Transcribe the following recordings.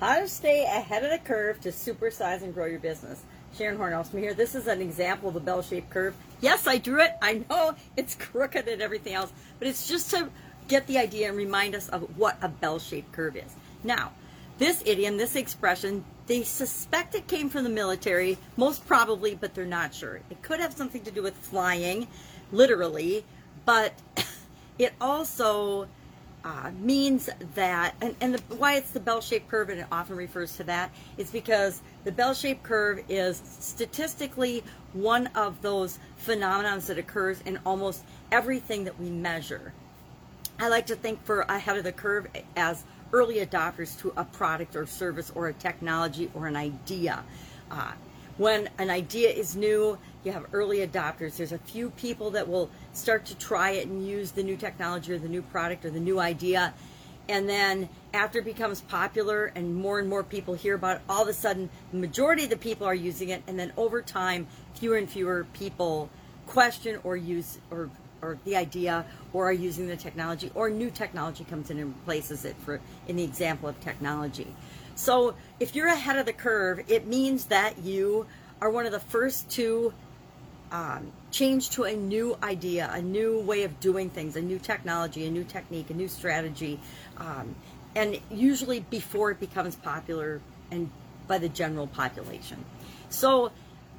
How to stay ahead of the curve to supersize and grow your business. Sharon Hornelson here. This is an example of a bell-shaped curve. Yes, I drew it. I know it's crooked and everything else, but it's just to get the idea and remind us of what a bell-shaped curve is. Now, this idiom, this expression, they suspect it came from the military, most probably, but they're not sure. It could have something to do with flying, literally, but it also uh, means that, and, and the, why it's the bell-shaped curve, and it often refers to that, is because the bell-shaped curve is statistically one of those phenomena that occurs in almost everything that we measure. I like to think for ahead of the curve as early adopters to a product or service or a technology or an idea. Uh, when an idea is new, you have early adopters. There's a few people that will start to try it and use the new technology or the new product or the new idea. And then after it becomes popular and more and more people hear about it, all of a sudden the majority of the people are using it. And then over time, fewer and fewer people question or use or or the idea or are using the technology or new technology comes in and replaces it for in the example of technology. So if you're ahead of the curve, it means that you are one of the first to um, change to a new idea, a new way of doing things, a new technology, a new technique, a new strategy, um, and usually before it becomes popular and by the general population. So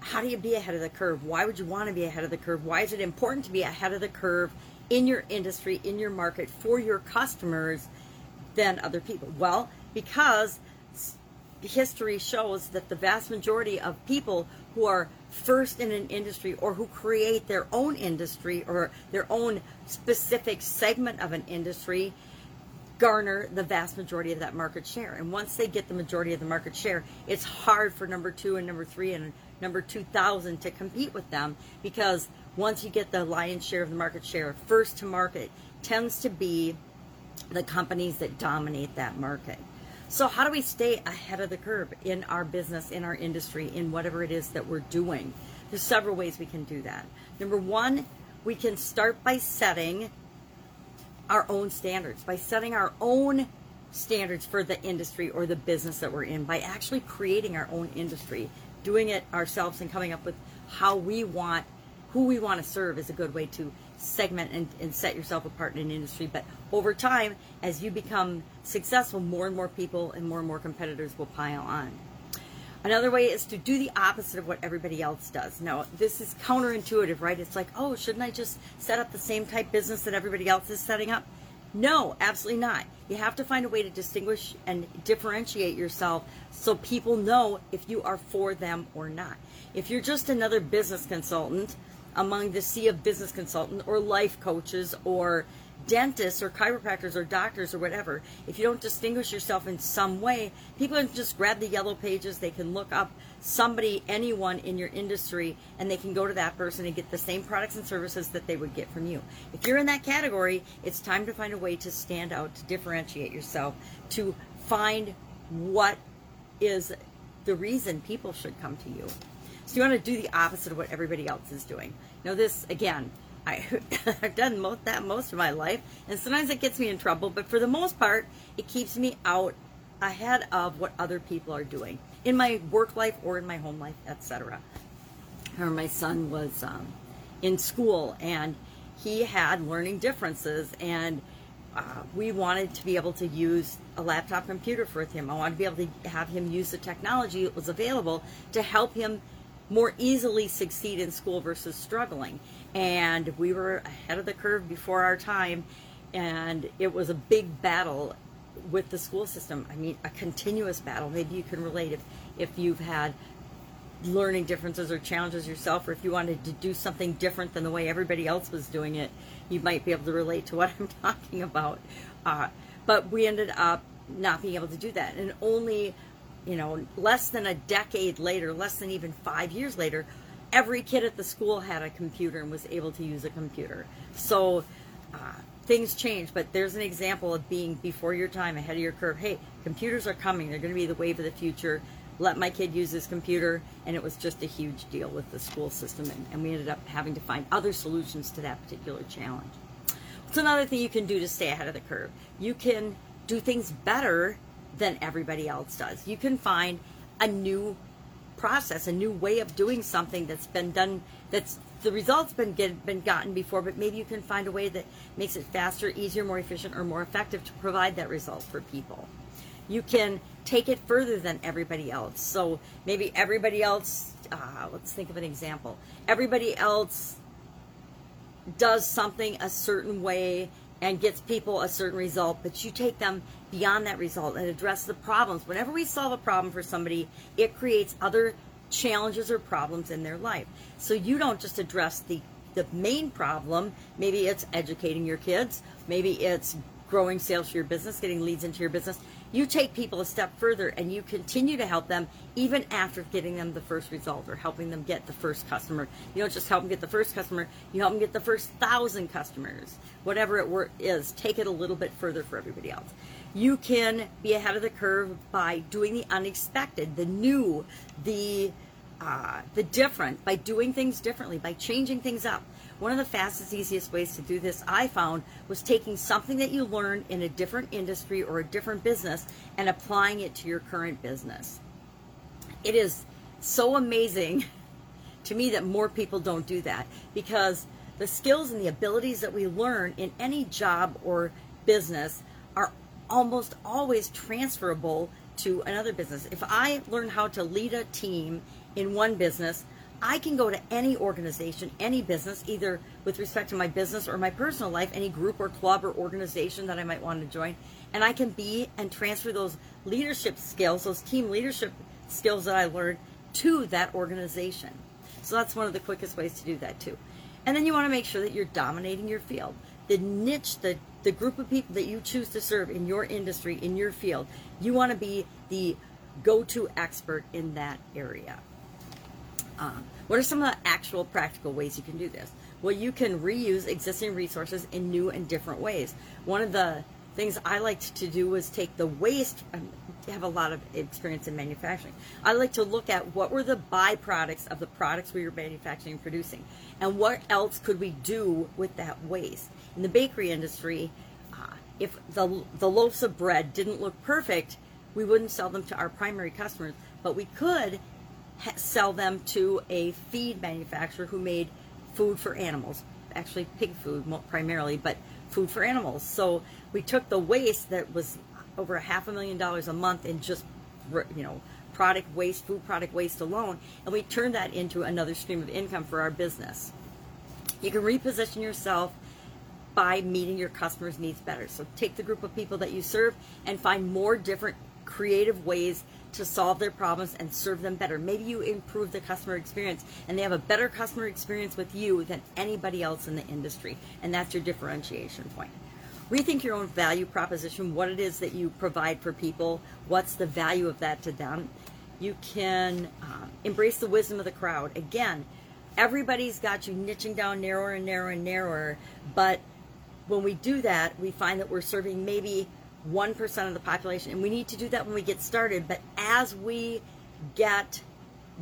how do you be ahead of the curve? Why would you want to be ahead of the curve? Why is it important to be ahead of the curve in your industry, in your market, for your customers than other people? Well, because history shows that the vast majority of people who are first in an industry or who create their own industry or their own specific segment of an industry garner the vast majority of that market share. And once they get the majority of the market share, it's hard for number two and number three and number 2000 to compete with them because once you get the lion's share of the market share, first to market tends to be the companies that dominate that market. So, how do we stay ahead of the curve in our business, in our industry, in whatever it is that we're doing? There's several ways we can do that. Number one, we can start by setting our own standards, by setting our own standards for the industry or the business that we're in, by actually creating our own industry doing it ourselves and coming up with how we want who we want to serve is a good way to segment and, and, set yourself apart in an industry. But over time, as you become successful, more and more people and more and more competitors will pile on. Another way is to do the opposite of what everybody else does. Now, this is counterintuitive, right? It's like, oh, shouldn't I just set up the same type business that everybody else is setting up? No, absolutely not. You have to find a way to distinguish and differentiate yourself so people know if you are for them or not. If you're just another business consultant among the sea of business consultants or life coaches or dentists or chiropractors or doctors or whatever, if you don't distinguish yourself in some way, people can just grab the yellow pages. They can look up somebody, anyone in your industry, and they can go to that person and get the same products and services that they would get from you. If you're in that category, it's time to find a way to stand out, to differentiate yourself, to find what is the reason people should come to you. So you want to do the opposite of what everybody else is doing. Now, this again I, have done most, that most of my life, and sometimes it gets me in trouble, but for the most part, it keeps me out ahead of what other people are doing in my work life or in my home life, etc. Or my son was um, in school and he had learning differences, and uh, we wanted to be able to use a laptop computer for him. I wanted to be able to have him use the technology that was available to help him more easily succeed in school versus struggling. And we were ahead of the curve before our time, and it was a big battle with the school system. I mean, a continuous battle. Maybe you can relate if, if you've had learning differences or challenges yourself, or if you wanted to do something different than the way everybody else was doing it, you might be able to relate to what I'm talking about. Uh, but we ended up not being able to do that. And only you know, less than a decade later, less than even five years later, every kid at the school had a computer and was able to use a computer. So uh, things change, but there's an example of being before your time, ahead of your curve. Hey, computers are coming, they're going to be the wave of the future. Let my kid use his computer, and it was just a huge deal with the school system, and, and we ended up having to find other solutions to that particular challenge. What's another thing you can do to stay ahead of the curve? You can do things better than everybody else does. You can find a new process, a new way of doing something that's been done that's the results been get, been gotten before, but maybe you can find a way that makes it faster, easier, more efficient, or more effective to provide that result for people. You can take it further than everybody else. So maybe everybody else, uh, let's think of an example. Everybody else does something a certain way and gets people a certain result, but you take them beyond that result and address the problems. Whenever we solve a problem for somebody, it creates other challenges or problems in their life. So you don't just address the the main problem. Maybe it's educating your kids. Maybe it's growing sales for your business, getting leads into your business. You take people a step further and you continue to help them even after getting them the first result or helping them get the first customer. You don't just help them get the first customer, you help them get the first thousand customers. Whatever it is, take it a little bit further for everybody else. You can be ahead of the curve by doing the unexpected, the new, the uh, the different, by doing things differently, by changing things up. One of the fastest, easiest ways to do this I found was taking something that you learned in a different industry or a different business and applying it to your current business. It is so amazing to me that more people don't do that because the skills and the abilities that we learn in any job or business are almost always transferable to another business. If I learn how to lead a team in one business, I can go to any organization, any business, either with respect to my business or my personal life, any group or club or organization that I might want to join, and I can be and transfer those leadership skills, those team leadership skills that I learned to that organization. So that's one of the quickest ways to do that too. And then you want to make sure that you're dominating your field. The niche, the the group of people that you choose to serve in your industry, in your field, you want to be the go-to expert in that area. Um, what are some of the actual practical ways you can do this? Well, you can reuse existing resources in new and different ways. One of the things I liked to do was take the waste. I have a lot of experience in manufacturing. I like to look at what were the byproducts of the products we were manufacturing and producing, and what else could we do with that waste. In the bakery industry, uh, if the the loaves of bread didn't look perfect, we wouldn't sell them to our primary customers, but we could sell them to a feed manufacturer who made food for animals, actually pig food primarily, but food for animals. So we took the waste that was over a half a million dollars a month in just you know product waste, food product waste alone, and we turned that into another stream of income for our business. You can reposition yourself by meeting your customers' needs better. So take the group of people that you serve and find more different creative ways to solve their problems and serve them better. Maybe you improve the customer experience and they have a better customer experience with you than anybody else in the industry. And that's your differentiation point. Rethink your own value proposition, what it is that you provide for people, what's the value of that to them. You can um, embrace the wisdom of the crowd. Again, everybody's got you niching down narrower and narrower and narrower, but when we do that, we find that we're serving maybe 1% of the population. And we need to do that when we get started. But as we get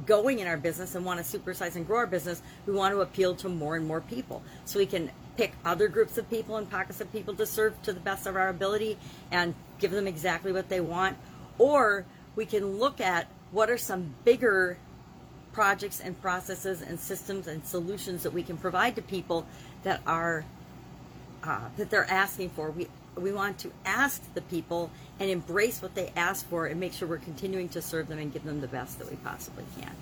going in our business and want to supersize and grow our business, we want to appeal to more and more people. So we can pick other groups of people and pockets of people to serve to the best of our ability and give them exactly what they want. Or we can look at what are some bigger projects and processes and systems and solutions that we can provide to people that are uh, that they're asking for. We we want to ask the people and embrace what they ask for and make sure we're continuing to serve them and give them the best that we possibly can.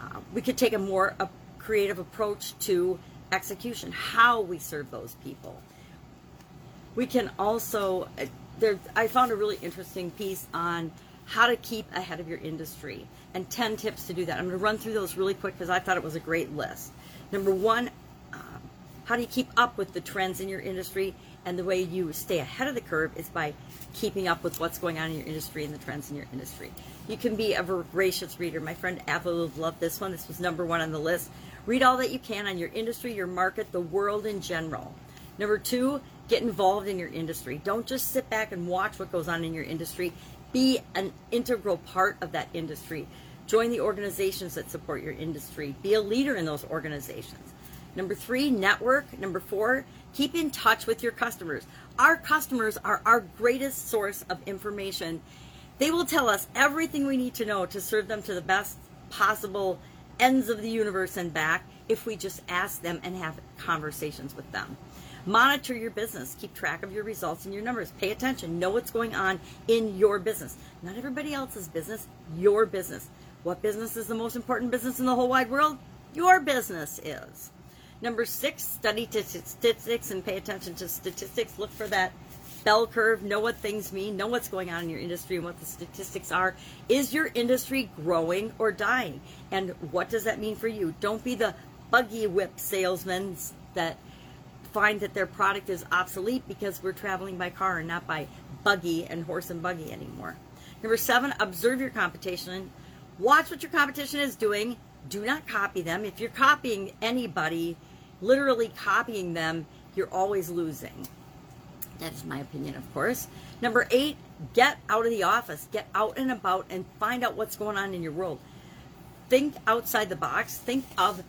Uh, we could take a more a creative approach to execution, how we serve those people. We can also, uh, there, I found a really interesting piece on how to keep ahead of your industry and 10 tips to do that. I'm going to run through those really quick because I thought it was a great list. Number one, um, how do you keep up with the trends in your industry and the way you stay ahead of the curve is by keeping up with what's going on in your industry and the trends in your industry. You can be a voracious reader. My friend Apple loved this one. This was number one on the list. Read all that you can on your industry, your market, the world in general. Number two, get involved in your industry. Don't just sit back and watch what goes on in your industry. Be an integral part of that industry. Join the organizations that support your industry. Be a leader in those organizations. Number three, network. Number four, keep in touch with your customers. Our customers are our greatest source of information. They will tell us everything we need to know to serve them to the best possible ends of the universe and back if we just ask them and have conversations with them. Monitor your business. Keep track of your results and your numbers. Pay attention. Know what's going on in your business. Not everybody else's business, your business. What business is the most important business in the whole wide world? Your business is. Number six, study statistics and pay attention to statistics. Look for that bell curve, know what things mean, know what's going on in your industry and what the statistics are. Is your industry growing or dying? And what does that mean for you? Don't be the buggy whip salesmen that find that their product is obsolete because we're traveling by car and not by buggy and horse and buggy anymore. Number seven, observe your competition. Watch what your competition is doing. Do not copy them. If you're copying anybody, literally copying them, you're always losing. That is my opinion, of course. Number eight, get out of the office, get out and about, and find out what's going on in your world. Think outside the box. Think of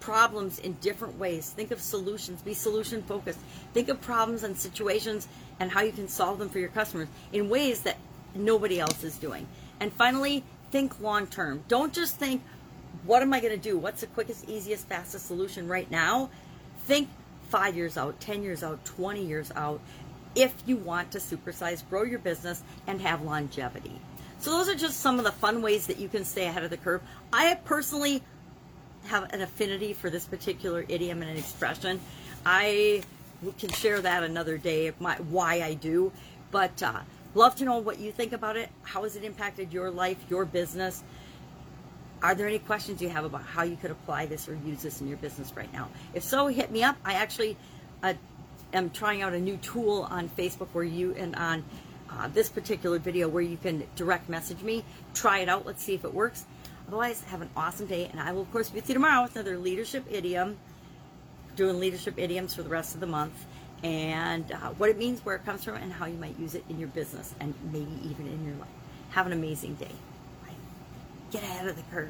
problems in different ways. Think of solutions. Be solution focused. Think of problems and situations and how you can solve them for your customers in ways that nobody else is doing. And finally, think long term. Don't just think, what am I going to do? What's the quickest, easiest, fastest solution right now? Think five years out, 10 years out, 20 years out, if you want to supersize, grow your business, and have longevity. So, those are just some of the fun ways that you can stay ahead of the curve. I personally have an affinity for this particular idiom and an expression. I can share that another day, my, why I do. But uh, love to know what you think about it. How has it impacted your life, your business? Are there any questions you have about how you could apply this or use this in your business right now? If so, hit me up. I actually uh, am trying out a new tool on Facebook where you and on uh, this particular video where you can direct message me. Try it out. Let's see if it works. Otherwise, have an awesome day, and I will, of course, be with you tomorrow with another leadership idiom. Doing leadership idioms for the rest of the month, and uh, what it means, where it comes from, and how you might use it in your business and maybe even in your life. Have an amazing day. Get ahead of the curve.